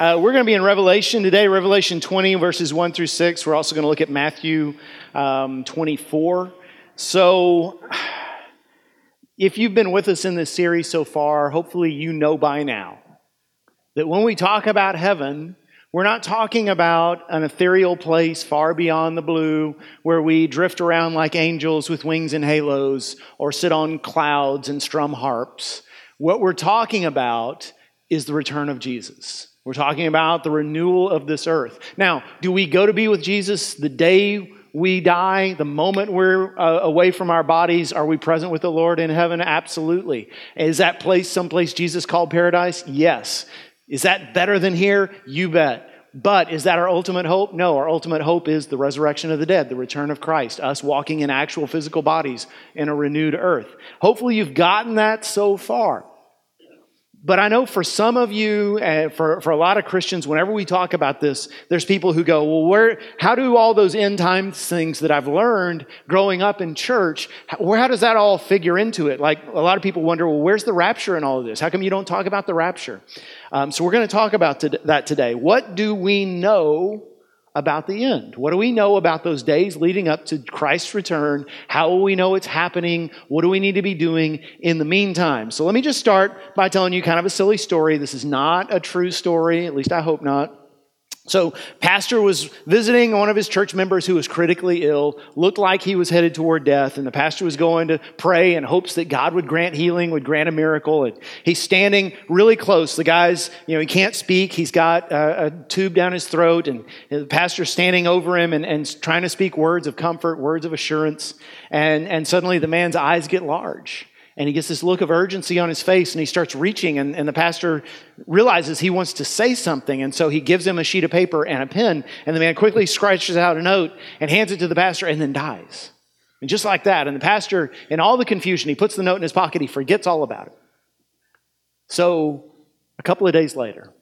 Uh, we're going to be in Revelation today, Revelation 20, verses 1 through 6. We're also going to look at Matthew um, 24. So, if you've been with us in this series so far, hopefully you know by now that when we talk about heaven, we're not talking about an ethereal place far beyond the blue where we drift around like angels with wings and halos or sit on clouds and strum harps. What we're talking about is the return of Jesus. We're talking about the renewal of this earth. Now, do we go to be with Jesus the day we die, the moment we're uh, away from our bodies? Are we present with the Lord in heaven? Absolutely. Is that place someplace Jesus called paradise? Yes. Is that better than here? You bet. But is that our ultimate hope? No, our ultimate hope is the resurrection of the dead, the return of Christ, us walking in actual physical bodies in a renewed earth. Hopefully, you've gotten that so far. But I know for some of you, for, for a lot of Christians, whenever we talk about this, there's people who go, well, where, how do all those end time things that I've learned growing up in church, how, where, how does that all figure into it? Like a lot of people wonder, well, where's the rapture in all of this? How come you don't talk about the rapture? Um, so we're going to talk about to, that today. What do we know about the end? What do we know about those days leading up to Christ's return? How will we know it's happening? What do we need to be doing in the meantime? So let me just start by telling you kind of a silly story. This is not a true story, at least I hope not. So, pastor was visiting one of his church members who was critically ill, looked like he was headed toward death, and the pastor was going to pray in hopes that God would grant healing, would grant a miracle. And he's standing really close. The guy's, you know, he can't speak. He's got a, a tube down his throat, and the pastor's standing over him and, and trying to speak words of comfort, words of assurance. And, and suddenly the man's eyes get large and he gets this look of urgency on his face and he starts reaching and, and, the pastor realizes he wants to say something. And so he gives him a sheet of paper and a pen and the man quickly scratches out a note and hands it to the pastor and then dies. And just like that and the pastor in all the confusion he puts the note in his pocket he forgets all about it. So a couple of days later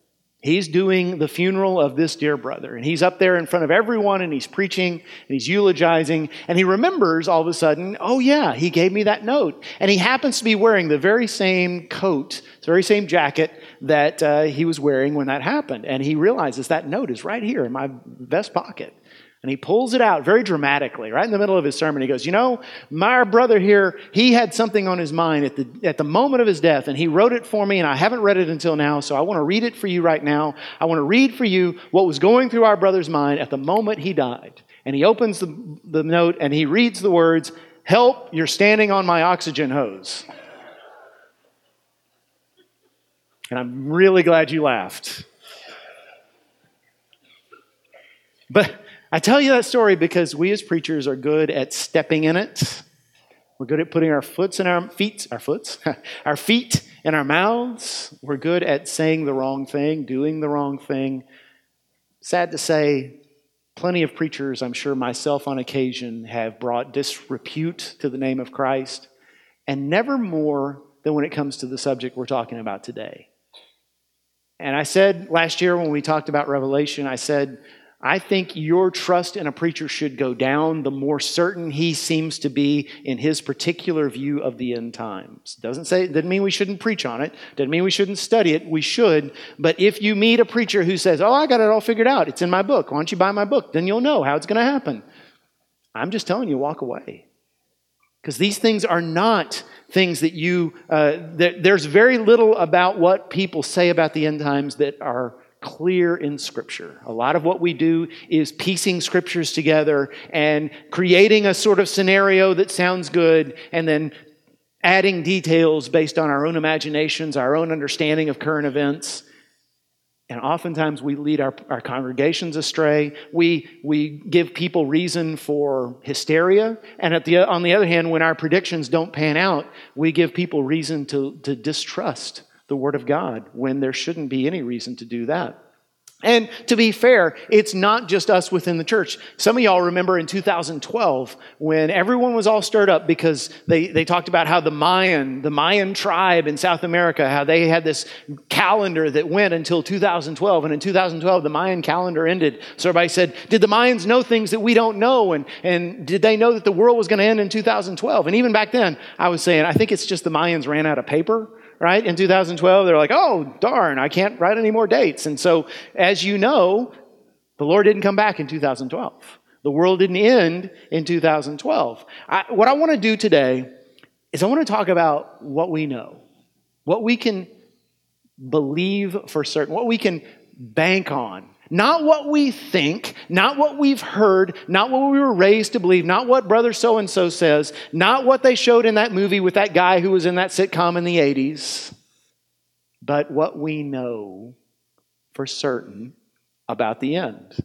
He's doing the funeral of this dear brother, and he's up there in front of everyone, and he's preaching, and he's eulogizing, and he remembers all of a sudden, oh, yeah, he gave me that note. And he happens to be wearing the very same coat, the very same jacket that uh, he was wearing when that happened. And he realizes that note is right here in my vest pocket. And he pulls it out very dramatically, right in the middle of his sermon. He goes, You know, my brother here, he had something on his mind at the, at the moment of his death, and he wrote it for me, and I haven't read it until now, so I want to read it for you right now. I want to read for you what was going through our brother's mind at the moment he died. And he opens the, the note and he reads the words, Help, you're standing on my oxygen hose. And I'm really glad you laughed. But I tell you that story because we as preachers are good at stepping in it. We're good at putting our foots in our feet, our our feet in our mouths. We're good at saying the wrong thing, doing the wrong thing. Sad to say, plenty of preachers, I'm sure myself on occasion, have brought disrepute to the name of Christ, and never more than when it comes to the subject we're talking about today. And I said last year when we talked about Revelation, I said, I think your trust in a preacher should go down the more certain he seems to be in his particular view of the end times. Doesn't say doesn't mean we shouldn't preach on it. Doesn't mean we shouldn't study it. We should. But if you meet a preacher who says, "Oh, I got it all figured out. It's in my book. Why don't you buy my book?" Then you'll know how it's going to happen. I'm just telling you, walk away. Because these things are not things that you, uh, there's very little about what people say about the end times that are clear in Scripture. A lot of what we do is piecing Scriptures together and creating a sort of scenario that sounds good and then adding details based on our own imaginations, our own understanding of current events. And oftentimes we lead our, our congregations astray. We, we give people reason for hysteria. And at the, on the other hand, when our predictions don't pan out, we give people reason to, to distrust the Word of God when there shouldn't be any reason to do that. And to be fair, it's not just us within the church. Some of y'all remember in 2012 when everyone was all stirred up because they, they talked about how the Mayan, the Mayan tribe in South America, how they had this calendar that went until 2012. And in 2012, the Mayan calendar ended. So everybody said, Did the Mayans know things that we don't know? And, and did they know that the world was going to end in 2012? And even back then, I was saying, I think it's just the Mayans ran out of paper right? In 2012, they're like, oh, darn, I can't write any more dates. And so, as you know, the Lord didn't come back in 2012. The world didn't end in 2012. I, what I want to do today is I want to talk about what we know, what we can believe for certain, what we can bank on. Not what we think, not what we've heard, not what we were raised to believe, not what brother so and so says, not what they showed in that movie with that guy who was in that sitcom in the 80s, but what we know for certain about the end.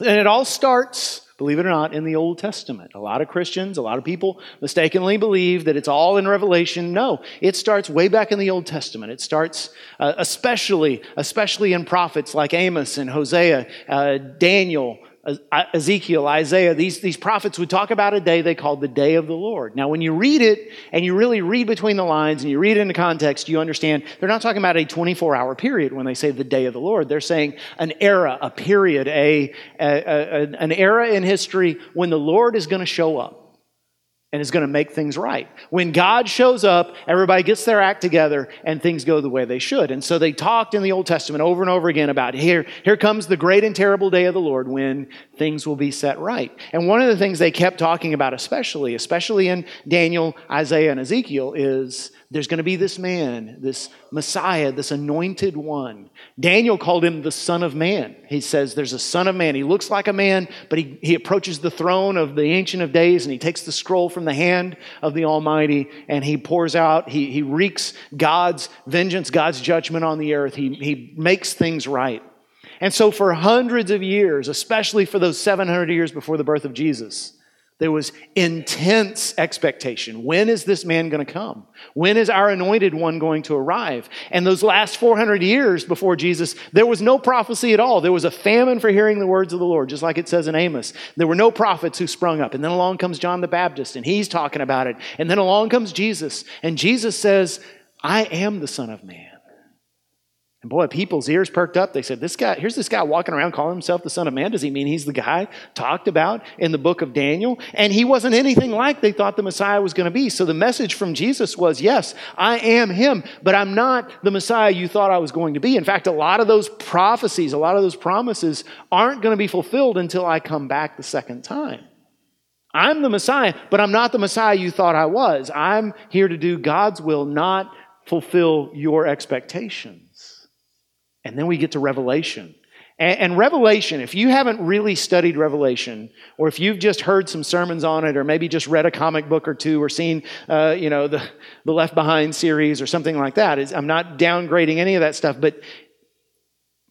And it all starts believe it or not, in the Old Testament. A lot of Christians, a lot of people mistakenly believe that it's all in Revelation. No, it starts way back in the Old Testament. It starts uh, especially, especially in prophets like Amos and Hosea, uh, Daniel, Ezekiel, Isaiah, these, these prophets would talk about a day they called the day of the Lord. Now, when you read it and you really read between the lines and you read it into context, you understand they're not talking about a 24 hour period when they say the day of the Lord. They're saying an era, a period, a, a, a an era in history when the Lord is going to show up and is going to make things right. When God shows up, everybody gets their act together and things go the way they should. And so they talked in the Old Testament over and over again about here, here comes the great and terrible day of the Lord when things will be set right. And one of the things they kept talking about, especially, especially in Daniel, Isaiah, and Ezekiel, is there's going to be this man, this Messiah, this anointed one. Daniel called him the Son of Man. He says there's a Son of Man. He looks like a man, but he, he approaches the throne of the Ancient of Days and he takes the scroll from the hand of the Almighty and he pours out, he, he wreaks God's vengeance, God's judgment on the earth. He, he makes things right. And so, for hundreds of years, especially for those 700 years before the birth of Jesus, there was intense expectation. When is this man going to come? When is our anointed one going to arrive? And those last 400 years before Jesus, there was no prophecy at all. There was a famine for hearing the words of the Lord, just like it says in Amos. There were no prophets who sprung up. And then along comes John the Baptist, and he's talking about it. And then along comes Jesus, and Jesus says, I am the Son of Man. And boy, people's ears perked up. They said, This guy, here's this guy walking around calling himself the Son of Man. Does he mean he's the guy talked about in the book of Daniel? And he wasn't anything like they thought the Messiah was going to be. So the message from Jesus was, Yes, I am him, but I'm not the Messiah you thought I was going to be. In fact, a lot of those prophecies, a lot of those promises aren't going to be fulfilled until I come back the second time. I'm the Messiah, but I'm not the Messiah you thought I was. I'm here to do God's will, not fulfill your expectations. And then we get to Revelation. And, and, Revelation, if you haven't really studied Revelation, or if you've just heard some sermons on it, or maybe just read a comic book or two, or seen, uh, you know, the, the Left Behind series or something like that, I'm not downgrading any of that stuff, but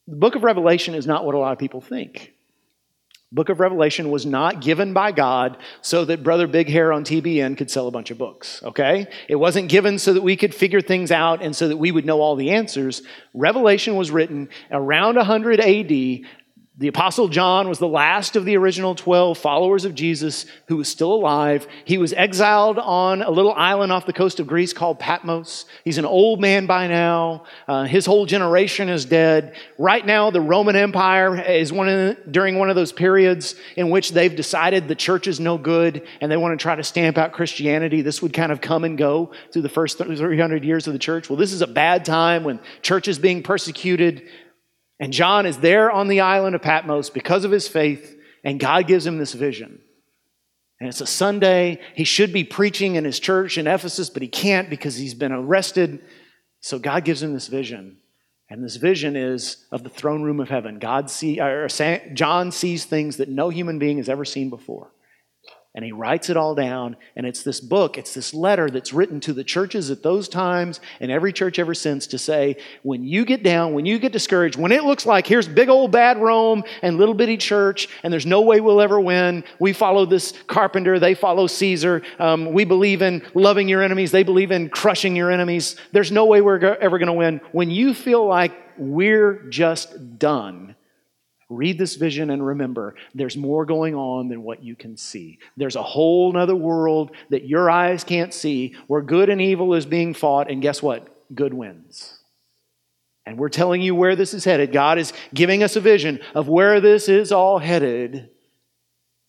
the book of Revelation is not what a lot of people think book of revelation was not given by god so that brother big hair on tbn could sell a bunch of books okay? It wasn't given so that we could figure things out and so that we would know all the answers. Revelation was written around 100 ad the Apostle John was the last of the original 12 followers of Jesus who was still alive. He was exiled on a little island off the coast of Greece called Patmos. He's an old man by now. Uh, his whole generation is dead. Right now, the Roman Empire is one the, during one of those periods in which they've decided the church is no good and they want to try to stamp out Christianity. This would kind of come and go through the first 300 years of the church. Well, this is a bad time when church is being persecuted. And John is there on the island of Patmos because of his faith, and God gives him this vision. And it's a Sunday. He should be preaching in his church in Ephesus, but he can't because he's been arrested. So God gives him this vision. And this vision is of the throne room of heaven. God see, John sees things that no human being has ever seen before and he writes it all down. And it's this book, it's this letter that's written to the churches at those times and every church ever since to say, when you get down, when you get discouraged, when it looks like here's big old bad Rome and little bitty church, and there's no way we'll ever win, we follow this carpenter, they follow Caesar, um, we believe in loving your enemies, they believe in crushing your enemies, there's no way we're ever going to win. When you feel like we're just done, Read this vision and remember there's more going on than what you can see. There's a whole other world that your eyes can't see where good and evil is being fought, and guess what? Good wins. And we're telling you where this is headed. God is giving us a vision of where this is all headed.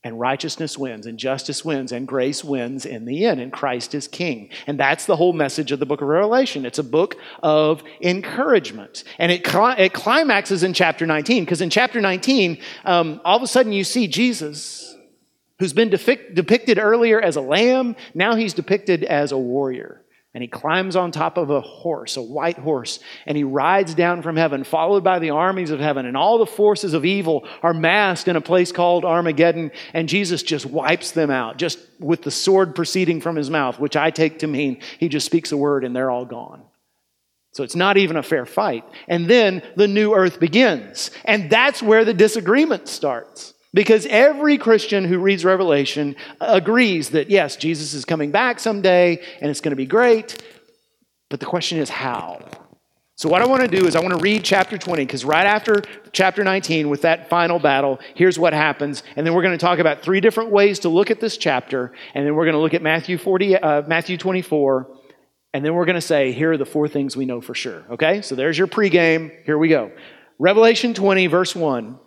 And righteousness wins, and justice wins, and grace wins in the end, and Christ is king. And that's the whole message of the book of Revelation. It's a book of encouragement. And it, it climaxes in chapter 19, because in chapter 19, um, all of a sudden you see Jesus, who's been depict- depicted earlier as a lamb, now he's depicted as a warrior. And he climbs on top of a horse, a white horse, and he rides down from heaven, followed by the armies of heaven. And all the forces of evil are massed in a place called Armageddon, and Jesus just wipes them out, just with the sword proceeding from his mouth, which I take to mean he just speaks a word and they're all gone. So it's not even a fair fight. And then the new earth begins. And that's where the disagreement starts. Because every Christian who reads Revelation agrees that, yes, Jesus is coming back someday and it's going to be great. But the question is, how? So, what I want to do is, I want to read chapter 20, because right after chapter 19, with that final battle, here's what happens. And then we're going to talk about three different ways to look at this chapter. And then we're going to look at Matthew, 40, uh, Matthew 24. And then we're going to say, here are the four things we know for sure. Okay? So, there's your pregame. Here we go. Revelation 20, verse 1.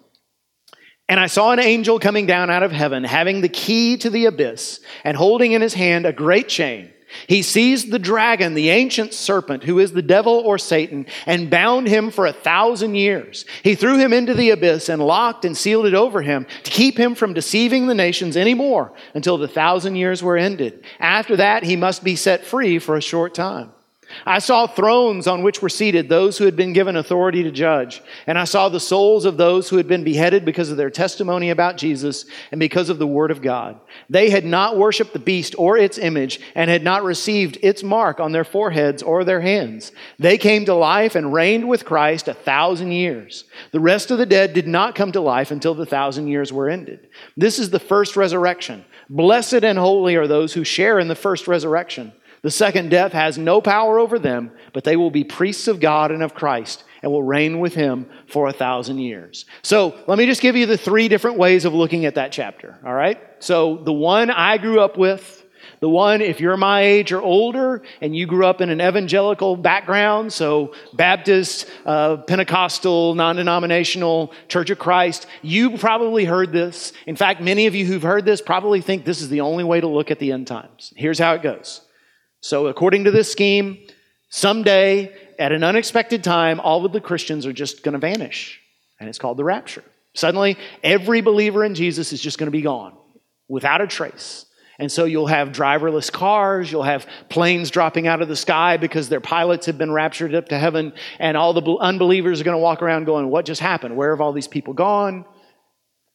And I saw an angel coming down out of heaven, having the key to the abyss, and holding in his hand a great chain. He seized the dragon, the ancient serpent, who is the devil or Satan, and bound him for a thousand years. He threw him into the abyss and locked and sealed it over him to keep him from deceiving the nations any more until the thousand years were ended. After that, he must be set free for a short time. I saw thrones on which were seated those who had been given authority to judge. And I saw the souls of those who had been beheaded because of their testimony about Jesus and because of the word of God. They had not worshiped the beast or its image and had not received its mark on their foreheads or their hands. They came to life and reigned with Christ a thousand years. The rest of the dead did not come to life until the thousand years were ended. This is the first resurrection. Blessed and holy are those who share in the first resurrection. The second death has no power over them, but they will be priests of God and of Christ and will reign with him for a thousand years. So let me just give you the three different ways of looking at that chapter, all right? So the one I grew up with, the one, if you're my age or older and you grew up in an evangelical background, so Baptist, uh, Pentecostal, non denominational, Church of Christ, you probably heard this. In fact, many of you who've heard this probably think this is the only way to look at the end times. Here's how it goes so, according to this scheme, someday, at an unexpected time, all of the Christians are just going to vanish. And it's called the rapture. Suddenly, every believer in Jesus is just going to be gone without a trace. And so you'll have driverless cars, you'll have planes dropping out of the sky because their pilots have been raptured up to heaven, and all the unbelievers are going to walk around going, What just happened? Where have all these people gone?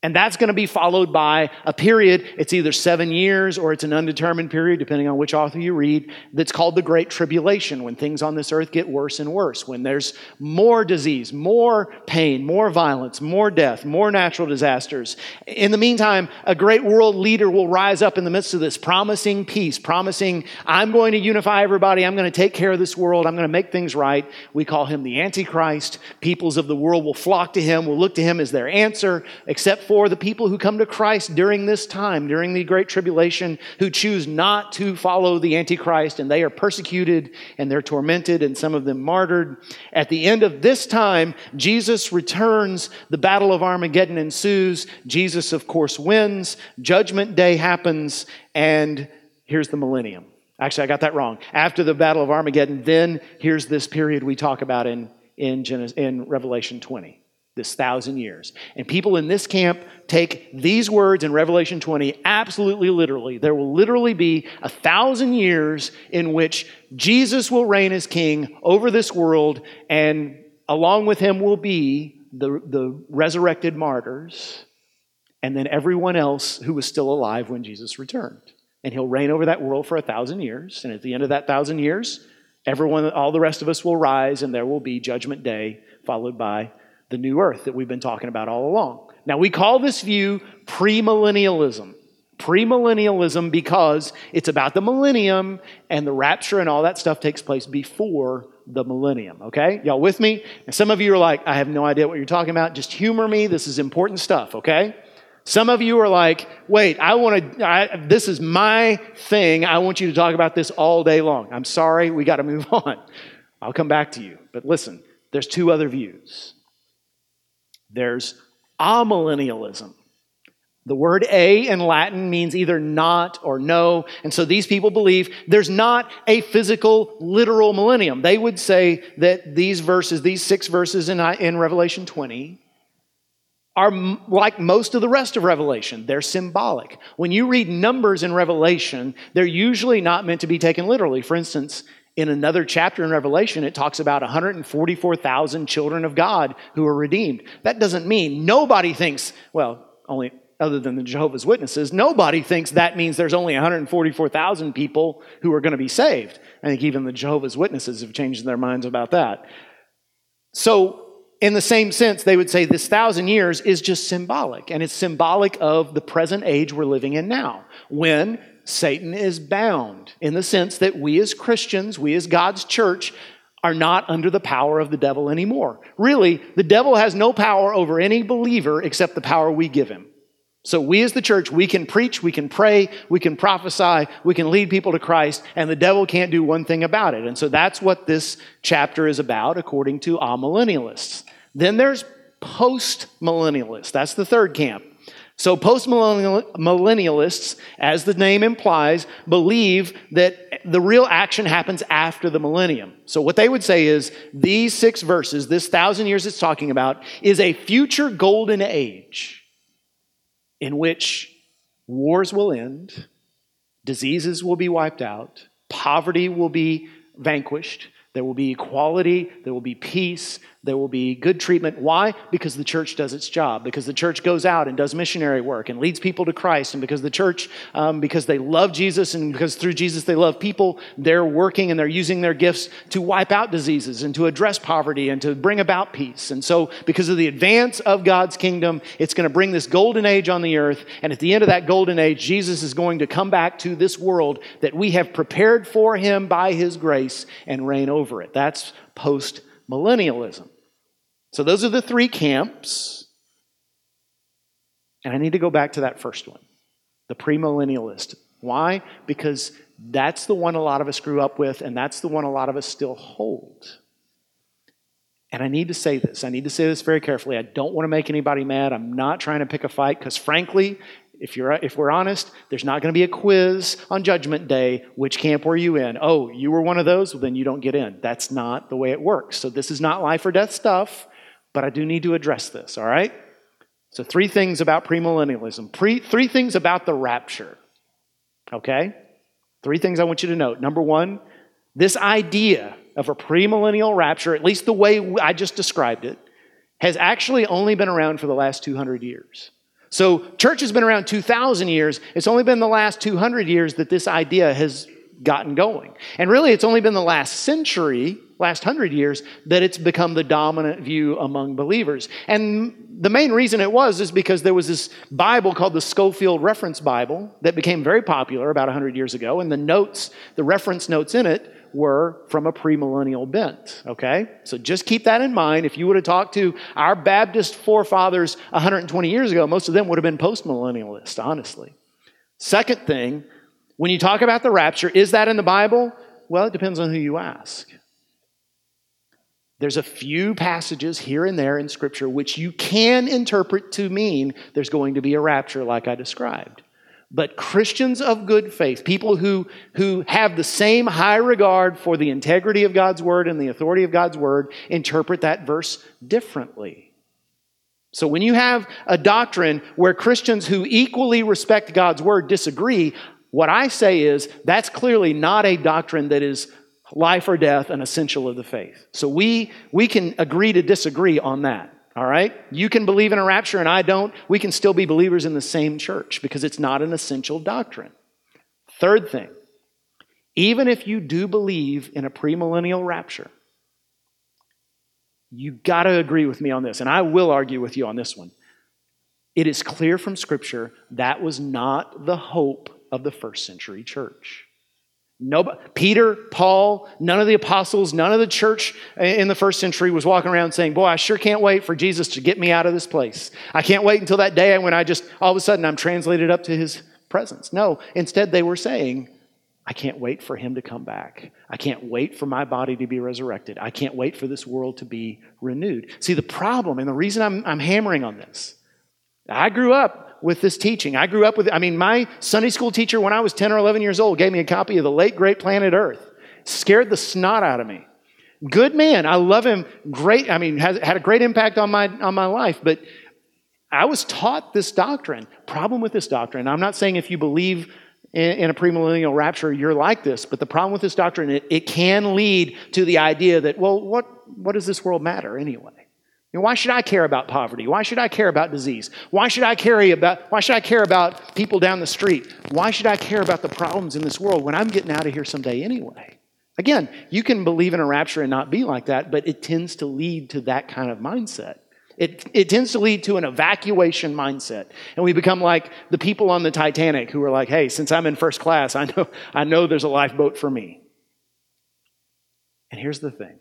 And that's going to be followed by a period, it's either seven years or it's an undetermined period, depending on which author you read, that's called the Great Tribulation, when things on this earth get worse and worse, when there's more disease, more pain, more violence, more death, more natural disasters. In the meantime, a great world leader will rise up in the midst of this, promising peace, promising, I'm going to unify everybody, I'm going to take care of this world, I'm going to make things right. We call him the Antichrist. Peoples of the world will flock to him, will look to him as their answer, except for the people who come to Christ during this time, during the Great Tribulation, who choose not to follow the Antichrist, and they are persecuted and they're tormented, and some of them martyred. At the end of this time, Jesus returns. The Battle of Armageddon ensues. Jesus, of course, wins. Judgment Day happens, and here's the millennium. Actually, I got that wrong. After the Battle of Armageddon, then here's this period we talk about in, in, Genesis, in Revelation 20 this thousand years. And people in this camp take these words in Revelation 20 absolutely literally. There will literally be a thousand years in which Jesus will reign as king over this world, and along with him will be the, the resurrected martyrs, and then everyone else who was still alive when Jesus returned. And he'll reign over that world for a thousand years. And at the end of that thousand years, everyone, all the rest of us will rise, and there will be judgment day, followed by the new earth that we've been talking about all along. Now, we call this view premillennialism. Premillennialism because it's about the millennium and the rapture and all that stuff takes place before the millennium, okay? Y'all with me? And some of you are like, I have no idea what you're talking about. Just humor me. This is important stuff, okay? Some of you are like, wait, I want to, this is my thing. I want you to talk about this all day long. I'm sorry, we got to move on. I'll come back to you. But listen, there's two other views. There's amillennialism. The word a in Latin means either not or no. And so these people believe there's not a physical, literal millennium. They would say that these verses, these six verses in, in Revelation 20, are like most of the rest of Revelation. They're symbolic. When you read numbers in Revelation, they're usually not meant to be taken literally. For instance, in another chapter in Revelation, it talks about 144,000 children of God who are redeemed. That doesn't mean nobody thinks, well, only other than the Jehovah's Witnesses, nobody thinks that means there's only 144,000 people who are going to be saved. I think even the Jehovah's Witnesses have changed their minds about that. So, in the same sense, they would say this thousand years is just symbolic, and it's symbolic of the present age we're living in now, when Satan is bound, in the sense that we as Christians, we as God's church, are not under the power of the devil anymore. Really, the devil has no power over any believer except the power we give him. So, we as the church, we can preach, we can pray, we can prophesy, we can lead people to Christ, and the devil can't do one thing about it. And so, that's what this chapter is about, according to amillennialists. Then there's post millennialists. That's the third camp. So, post millennialists, as the name implies, believe that the real action happens after the millennium. So, what they would say is these six verses, this thousand years it's talking about, is a future golden age in which wars will end, diseases will be wiped out, poverty will be vanquished, there will be equality, there will be peace, there will be good treatment. Why? Because the church does its job, because the church goes out and does missionary work and leads people to Christ, and because the church, um, because they love Jesus and because through Jesus they love people, they're working and they're using their gifts to wipe out diseases and to address poverty and to bring about peace. And so, because of the advance of God's kingdom, it's going to bring this golden age on the earth. And at the end of that golden age, Jesus is going to come back to this world that we have prepared for him by his grace and reign over it. That's post millennialism. So those are the three camps. And I need to go back to that first one the premillennialist. Why? Because that's the one a lot of us grew up with, and that's the one a lot of us still hold. And I need to say this. I need to say this very carefully. I don't want to make anybody mad. I'm not trying to pick a fight because, frankly, if, you're, if we're honest, there's not going to be a quiz on Judgment Day. Which camp were you in? Oh, you were one of those? Well, then you don't get in. That's not the way it works. So this is not life or death stuff, but I do need to address this, all right? So, three things about premillennialism, Pre, three things about the rapture, okay? Three things I want you to note. Number one, this idea of a premillennial rapture, at least the way I just described it, has actually only been around for the last 200 years. So, church has been around 2,000 years. It's only been the last 200 years that this idea has gotten going. And really, it's only been the last century, last hundred years, that it's become the dominant view among believers. And the main reason it was is because there was this Bible called the Scofield Reference Bible that became very popular about 100 years ago. And the notes, the reference notes in it, were from a premillennial bent. Okay? So just keep that in mind. If you would have talked to our Baptist forefathers 120 years ago, most of them would have been postmillennialists, honestly. Second thing, when you talk about the rapture, is that in the Bible? Well, it depends on who you ask. There's a few passages here and there in Scripture which you can interpret to mean there's going to be a rapture, like I described. But Christians of good faith, people who, who have the same high regard for the integrity of God's word and the authority of God's word, interpret that verse differently. So when you have a doctrine where Christians who equally respect God's word disagree, what I say is that's clearly not a doctrine that is life or death, an essential of the faith. So we, we can agree to disagree on that. All right? You can believe in a rapture and I don't. We can still be believers in the same church because it's not an essential doctrine. Third thing, even if you do believe in a premillennial rapture, you got to agree with me on this, and I will argue with you on this one. It is clear from Scripture that was not the hope of the first century church. Nobody, Peter, Paul, none of the apostles, none of the church in the first century was walking around saying, Boy, I sure can't wait for Jesus to get me out of this place. I can't wait until that day when I just, all of a sudden, I'm translated up to his presence. No, instead, they were saying, I can't wait for him to come back. I can't wait for my body to be resurrected. I can't wait for this world to be renewed. See, the problem and the reason I'm, I'm hammering on this, I grew up with this teaching. I grew up with, I mean, my Sunday school teacher when I was 10 or 11 years old gave me a copy of The Late Great Planet Earth. Scared the snot out of me. Good man. I love him. Great. I mean, has, had a great impact on my, on my life. But I was taught this doctrine. Problem with this doctrine, I'm not saying if you believe in, in a premillennial rapture, you're like this, but the problem with this doctrine, it, it can lead to the idea that, well, what, what does this world matter anyway? Know, why should I care about poverty? Why should I care about disease? Why should I care about why should I care about people down the street? Why should I care about the problems in this world when I'm getting out of here someday anyway? Again, you can believe in a rapture and not be like that, but it tends to lead to that kind of mindset. It, it tends to lead to an evacuation mindset. And we become like the people on the Titanic who are like, hey, since I'm in first class, I know, I know there's a lifeboat for me. And here's the thing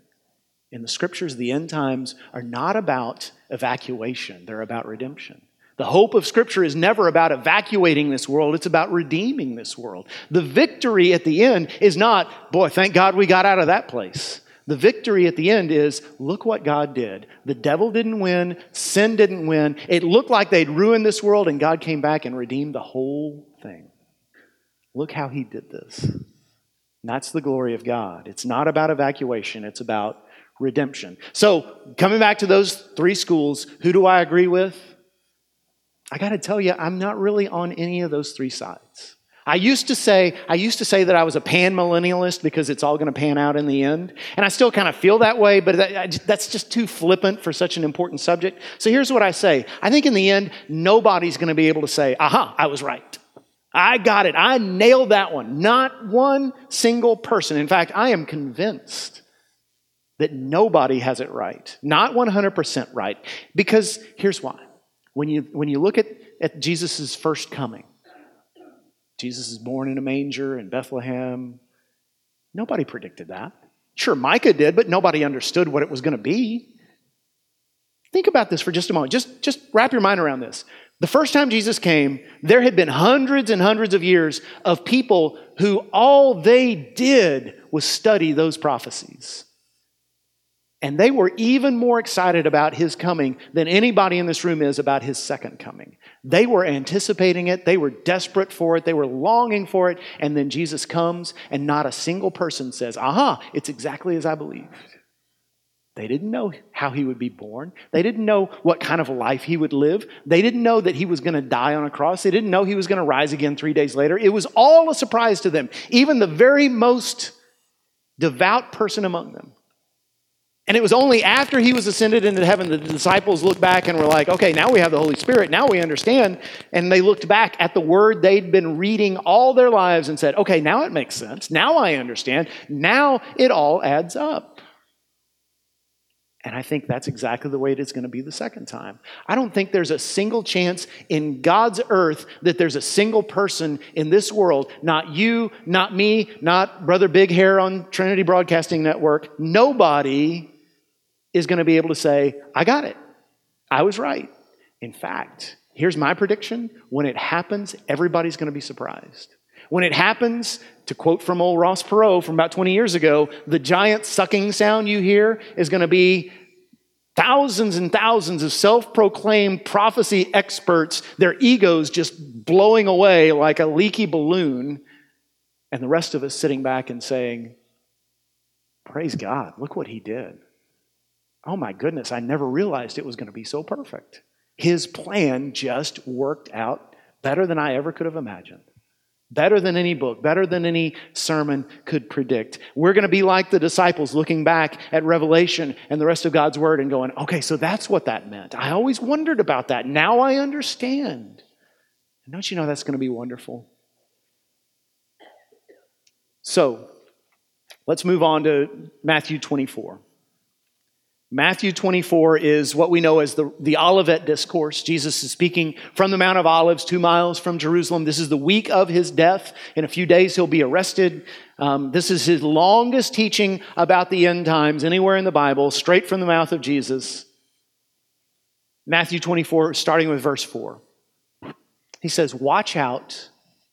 in the scriptures, the end times are not about evacuation, they're about redemption. The hope of Scripture is never about evacuating this world, it's about redeeming this world. The victory at the end is not, boy, thank God we got out of that place. The victory at the end is look what God did. The devil didn't win, sin didn't win. It looked like they'd ruined this world, and God came back and redeemed the whole thing. Look how he did this. That's the glory of God. It's not about evacuation, it's about redemption. So, coming back to those three schools, who do I agree with? I got to tell you, I'm not really on any of those three sides. I used to say, I used to say that I was a pan millennialist because it's all going to pan out in the end. And I still kind of feel that way, but that's just too flippant for such an important subject. So here's what I say. I think in the end, nobody's going to be able to say, aha, I was right. I got it. I nailed that one. Not one single person. In fact, I am convinced that nobody has it right. Not 100% right. Because here's why. When you, when you look at, at Jesus' first coming, Jesus is born in a manger in Bethlehem. Nobody predicted that. Sure, Micah did, but nobody understood what it was going to be. Think about this for just a moment. Just, just wrap your mind around this. The first time Jesus came, there had been hundreds and hundreds of years of people who all they did was study those prophecies. And they were even more excited about his coming than anybody in this room is about his second coming. They were anticipating it, they were desperate for it, they were longing for it, and then Jesus comes, and not a single person says, Aha, it's exactly as I believed. They didn't know how he would be born. They didn't know what kind of life he would live. They didn't know that he was going to die on a cross. They didn't know he was going to rise again three days later. It was all a surprise to them. Even the very most devout person among them and it was only after he was ascended into heaven that the disciples looked back and were like, okay, now we have the Holy Spirit. Now we understand. And they looked back at the word they'd been reading all their lives and said, okay, now it makes sense. Now I understand. Now it all adds up. And I think that's exactly the way it is going to be the second time. I don't think there's a single chance in God's earth that there's a single person in this world, not you, not me, not Brother Big Hair on Trinity Broadcasting Network, nobody is going to be able to say, I got it. I was right. In fact, here's my prediction when it happens, everybody's going to be surprised. When it happens, to quote from old Ross Perot from about 20 years ago, the giant sucking sound you hear is going to be thousands and thousands of self proclaimed prophecy experts, their egos just blowing away like a leaky balloon, and the rest of us sitting back and saying, Praise God, look what he did oh my goodness, I never realized it was going to be so perfect. His plan just worked out better than I ever could have imagined. Better than any book, better than any sermon could predict. We're going to be like the disciples looking back at Revelation and the rest of God's Word and going, okay, so that's what that meant. I always wondered about that. Now I understand. And don't you know that's going to be wonderful? So, let's move on to Matthew 24. Matthew 24 is what we know as the, the Olivet Discourse. Jesus is speaking from the Mount of Olives, two miles from Jerusalem. This is the week of his death. In a few days, he'll be arrested. Um, this is his longest teaching about the end times anywhere in the Bible, straight from the mouth of Jesus. Matthew 24, starting with verse 4. He says, Watch out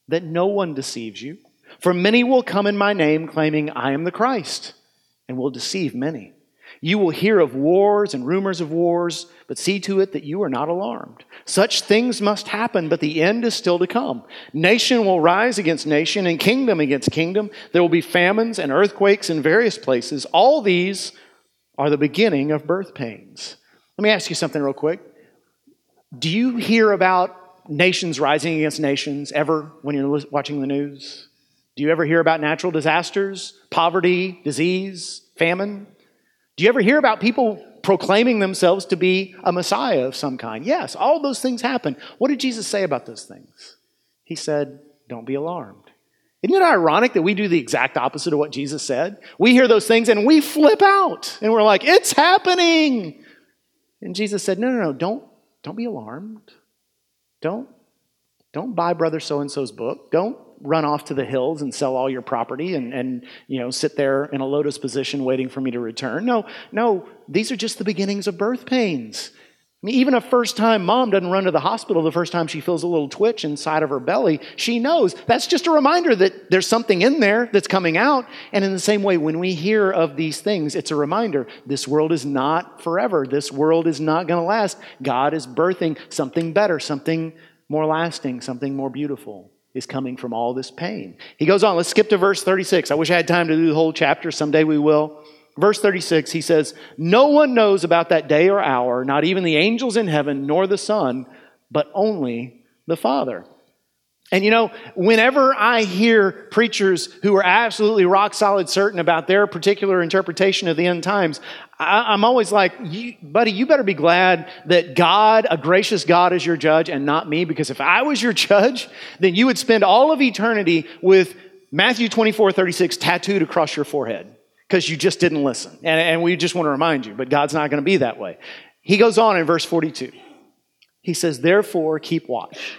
that no one deceives you, for many will come in my name, claiming I am the Christ, and will deceive many. You will hear of wars and rumors of wars, but see to it that you are not alarmed. Such things must happen, but the end is still to come. Nation will rise against nation, and kingdom against kingdom. There will be famines and earthquakes in various places. All these are the beginning of birth pains. Let me ask you something real quick. Do you hear about nations rising against nations ever when you're watching the news? Do you ever hear about natural disasters, poverty, disease, famine? Do you ever hear about people proclaiming themselves to be a Messiah of some kind? Yes, all those things happen. What did Jesus say about those things? He said, Don't be alarmed. Isn't it ironic that we do the exact opposite of what Jesus said? We hear those things and we flip out and we're like, It's happening. And Jesus said, No, no, no, don't, don't be alarmed. Don't, don't buy brother so and so's book. Don't run off to the hills and sell all your property and, and you know sit there in a lotus position waiting for me to return. No, no, these are just the beginnings of birth pains. I mean, even a first time mom doesn't run to the hospital the first time she feels a little twitch inside of her belly. She knows that's just a reminder that there's something in there that's coming out. And in the same way, when we hear of these things, it's a reminder this world is not forever. This world is not going to last. God is birthing something better, something more lasting, something more beautiful is coming from all this pain. He goes on, let's skip to verse 36. I wish I had time to do the whole chapter. Someday we will. Verse 36, he says, No one knows about that day or hour, not even the angels in heaven, nor the Son, but only the Father. And you know, whenever I hear preachers who are absolutely rock solid certain about their particular interpretation of the end times, I, am always like, buddy, you better be glad that God, a gracious God, is your judge and not me, because if I was your judge, then you would spend all of eternity with Matthew 24, 36 tattooed across your forehead because you just didn't listen. And, and we just want to remind you, but God's not going to be that way. He goes on in verse 42. He says, Therefore, keep watch,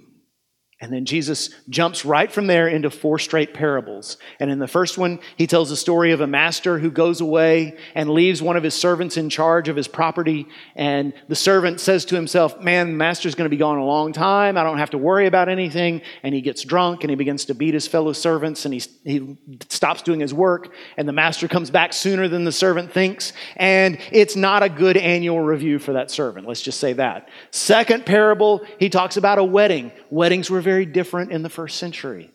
And then Jesus jumps right from there into four straight parables. And in the first one, he tells the story of a master who goes away and leaves one of his servants in charge of his property. And the servant says to himself, Man, the master's going to be gone a long time. I don't have to worry about anything. And he gets drunk and he begins to beat his fellow servants and he, he stops doing his work. And the master comes back sooner than the servant thinks. And it's not a good annual review for that servant. Let's just say that. Second parable, he talks about a wedding. Weddings were very different in the first century.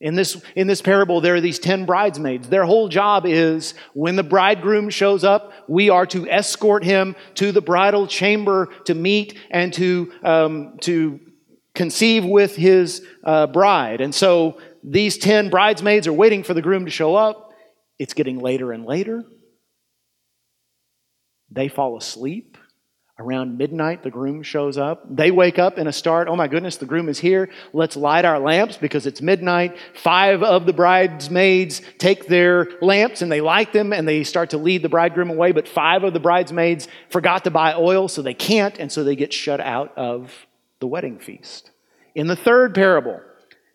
In this, in this parable, there are these 10 bridesmaids. Their whole job is when the bridegroom shows up, we are to escort him to the bridal chamber to meet and to, um, to conceive with his uh, bride. And so these 10 bridesmaids are waiting for the groom to show up. It's getting later and later. They fall asleep. Around midnight, the groom shows up. They wake up in a start. Oh my goodness, the groom is here. Let's light our lamps because it's midnight. Five of the bridesmaids take their lamps and they light them and they start to lead the bridegroom away. But five of the bridesmaids forgot to buy oil, so they can't, and so they get shut out of the wedding feast. In the third parable,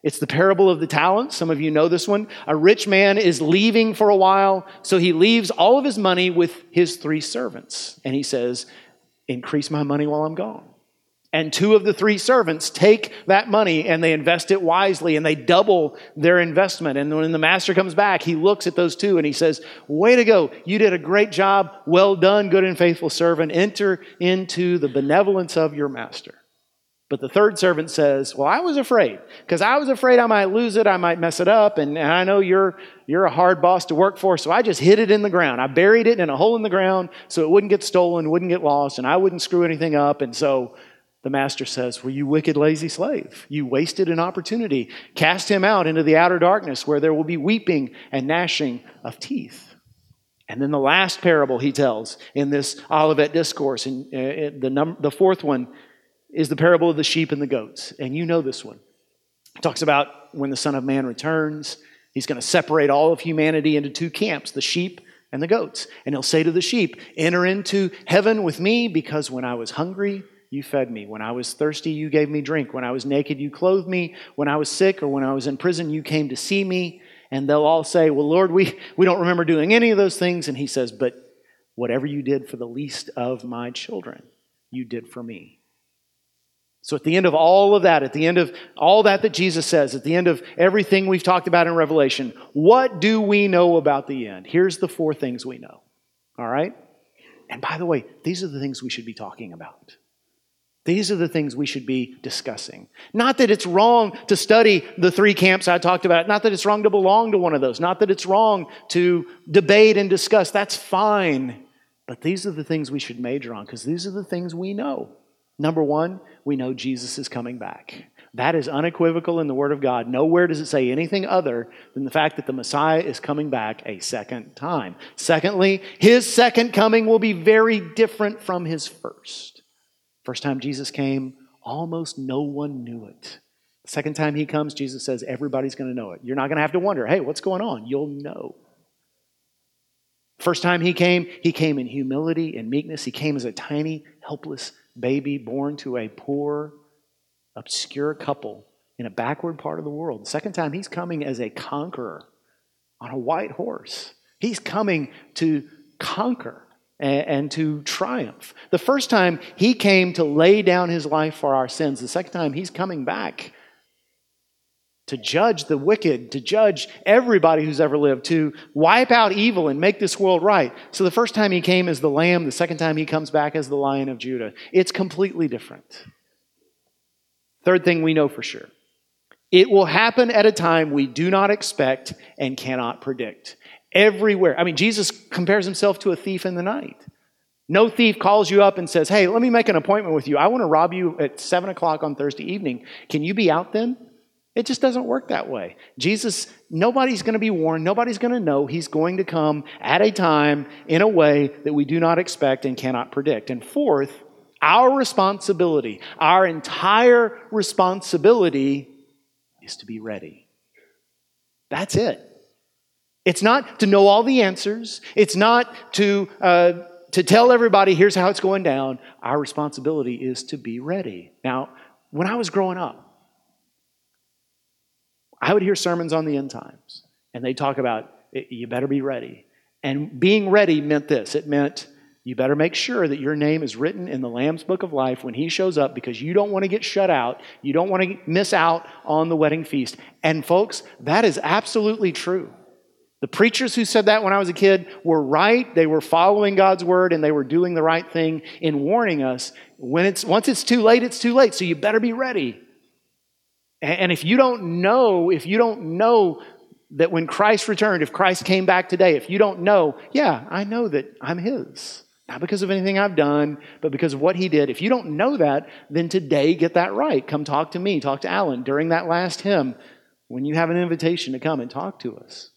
it's the parable of the talents. Some of you know this one. A rich man is leaving for a while, so he leaves all of his money with his three servants. And he says, increase my money while I'm gone. And two of the three servants take that money and they invest it wisely and they double their investment. And when the master comes back, he looks at those two and he says, Way to go. You did a great job. Well done, good and faithful servant. Enter into the benevolence of your master. But the third servant says, Well, I was afraid because I was afraid I might lose it, I might mess it up, and, and, I know you're, you're a hard boss to work for, so I just hid it in the ground. I buried it in a hole in the ground so it wouldn't get stolen, wouldn't get lost, and I wouldn't screw anything up. And so the master says, Well, you wicked, lazy slave, you wasted an opportunity. Cast him out into the outer darkness where there will be weeping and gnashing of teeth. And then the last parable he tells in this Olivet discourse, and uh, the, num- the fourth one, is the parable of the sheep and the goats. And you know this one. It talks about when the Son of Man returns, he's going to separate all of humanity into two camps the sheep and the goats. And he'll say to the sheep, Enter into heaven with me because when I was hungry, you fed me. When I was thirsty, you gave me drink. When I was naked, you clothed me. When I was sick or when I was in prison, you came to see me. And they'll all say, Well, Lord, we, we don't remember doing any of those things. And he says, But whatever you did for the least of my children, you did for me. So, at the end of all of that, at the end of all that that Jesus says, at the end of everything we've talked about in Revelation, what do we know about the end? Here's the four things we know. All right? And by the way, these are the things we should be talking about. These are the things we should be discussing. Not that it's wrong to study the three camps I talked about. Not that it's wrong to belong to one of those. Not that it's wrong to debate and discuss. That's fine. But these are the things we should major on because these are the things we know. Number one, we know Jesus is coming back. That is unequivocal in the Word of God. Nowhere does it say anything other than the fact that the Messiah is coming back a second time. Secondly, his second coming will be very different from his first. First time Jesus came, almost no one knew it. Second time he comes, Jesus says everybody's going to know it. You're not going to have to wonder, hey, what's going on? You'll know. First time he came, he came in humility and meekness. He came as a tiny, helpless baby born to a poor, obscure couple in a backward part of the world. The second time, he's coming as a conqueror on a white horse. He's coming to conquer and, and, to triumph. The first time, he came to lay down his life for our sins. The second time, he's coming back to judge the wicked, to judge everybody who's ever lived, to wipe out evil and make this world right. So the first time he came as the lamb, the second time he comes back as the lion of Judah. It's completely different. Third thing we know for sure it will happen at a time we do not expect and cannot predict. Everywhere. I mean, Jesus compares himself to a thief in the night. No thief calls you up and says, Hey, let me make an appointment with you. I want to rob you at 7 o'clock on Thursday evening. Can you be out then? It just doesn't work that way. Jesus, nobody's going to be warned. Nobody's going to know. He's going to come at a time in a way that we do not expect and cannot predict. And fourth, our responsibility, our entire responsibility is to be ready. That's it. It's not to know all the answers. It's not to, uh, to tell everybody, here's how it's going down. Our responsibility is to be ready. Now, when I was growing up, I would hear sermons on the end times, and they talk about you better be ready. And being ready meant this it meant you better make sure that your name is written in the Lamb's book of life when he shows up because you don't want to get shut out. You don't want to miss out on the wedding feast. And folks, that is absolutely true. The preachers who said that when I was a kid were right. They were following God's word and they were doing the right thing in warning us. When it's, once it's too late, it's too late. So you better be ready. And if you don't know, if you don't know that when Christ returned, if Christ came back today, if you don't know, yeah, I know that I'm His. Not because of anything I've done, but because of what He did. If you don't know that, then today get that right. Come talk to me, talk to Alan during that last hymn when you have an invitation to come and talk to us.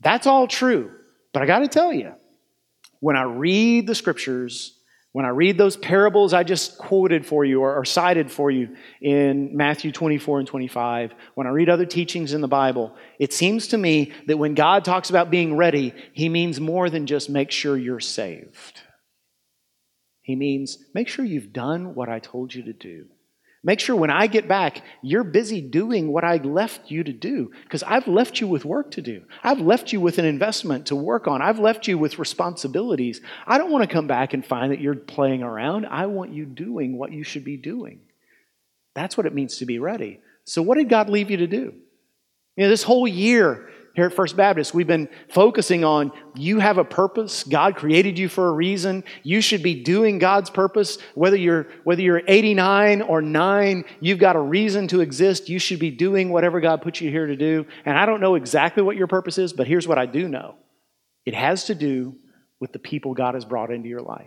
That's all true. But I got to tell you, when I read the scriptures, when I read those parables I just quoted for you or, or, cited for you in Matthew 24 and 25, when I read other teachings in the Bible, it seems to me that when God talks about being ready, he means more than just make sure you're saved. He means make sure you've done what I told you to do. Make sure when I get back, you're busy doing what I left you to do because I've left you with work to do. I've left you with an investment to work on. I've left you with responsibilities. I don't want to come back and find that you're playing around. I want you doing what you should be doing. That's what it means to be ready. So, what did God leave you to do? You know, this whole year, here at First Baptist, we've been focusing on you have a purpose. God created you for a reason. You should be doing God's purpose. Whether you're, whether you're 89 or 9, you've got a reason to exist. You should be doing whatever God put you here to do. And I don't know exactly what your purpose is, but here's what I do know it has to do with the people God has brought into your life.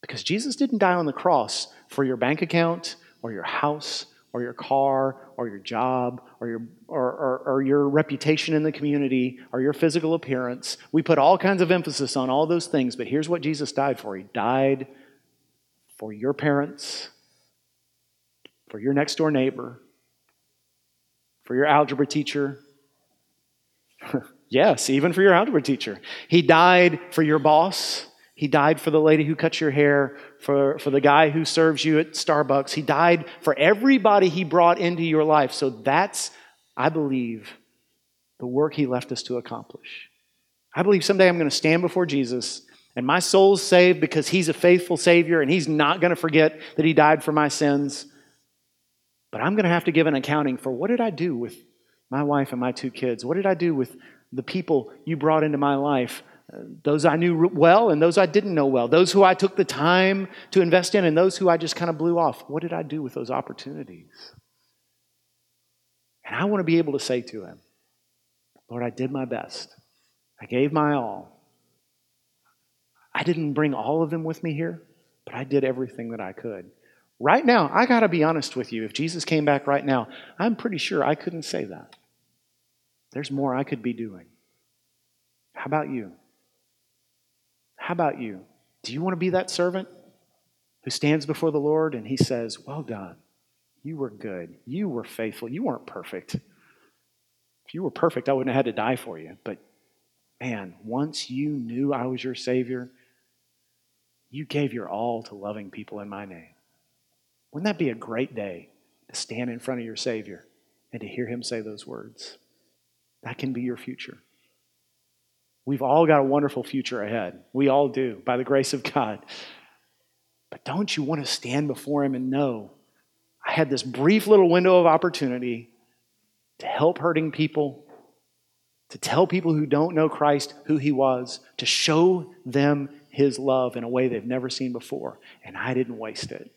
Because Jesus didn't die on the cross for your bank account or your house or your car or your job or your, or, or, or, your reputation in the community or your physical appearance. We put all kinds of emphasis on all those things, but here's what Jesus died for He died for your parents, for your next door neighbor, for your algebra teacher. yes, even for your algebra teacher. He died for your boss. He died for the lady who cuts your hair, for, for the guy who serves you at Starbucks. He died for everybody he brought into your life. So that's, I believe, the work he left us to accomplish. I believe someday I'm going to stand before Jesus and my soul's saved because he's a faithful Savior and he's not going to forget that he died for my sins. But I'm going to have to give an accounting for what did I do with my wife and my two kids? What did I do with the people you brought into my life? Those I knew well and those I didn't know well. Those who I took the time to invest in and those who I just kind of blew off. What did I do with those opportunities? And I want to be able to say to him, Lord, I did my best. I gave my all. I didn't bring all of them with me here, but I did everything that I could. Right now, I got to be honest with you. If Jesus came back right now, I'm pretty sure I couldn't say that. There's more I could be doing. How about you? How about you? Do you want to be that servant who stands before the Lord and he says, Well done. You were good. You were faithful. You weren't perfect. If you were perfect, I wouldn't have had to die for you. But man, once you knew I was your Savior, you gave your all to loving people in my name. Wouldn't that be a great day to stand in front of your Savior and to hear Him say those words? That can be your future. We've all got a wonderful future ahead. We all do, by the grace of God. But don't you want to stand before Him and know, I had this brief little window of opportunity to help hurting people, to tell people who don't know Christ who He was, to show them His love in a way they've never seen before. And I didn't waste it.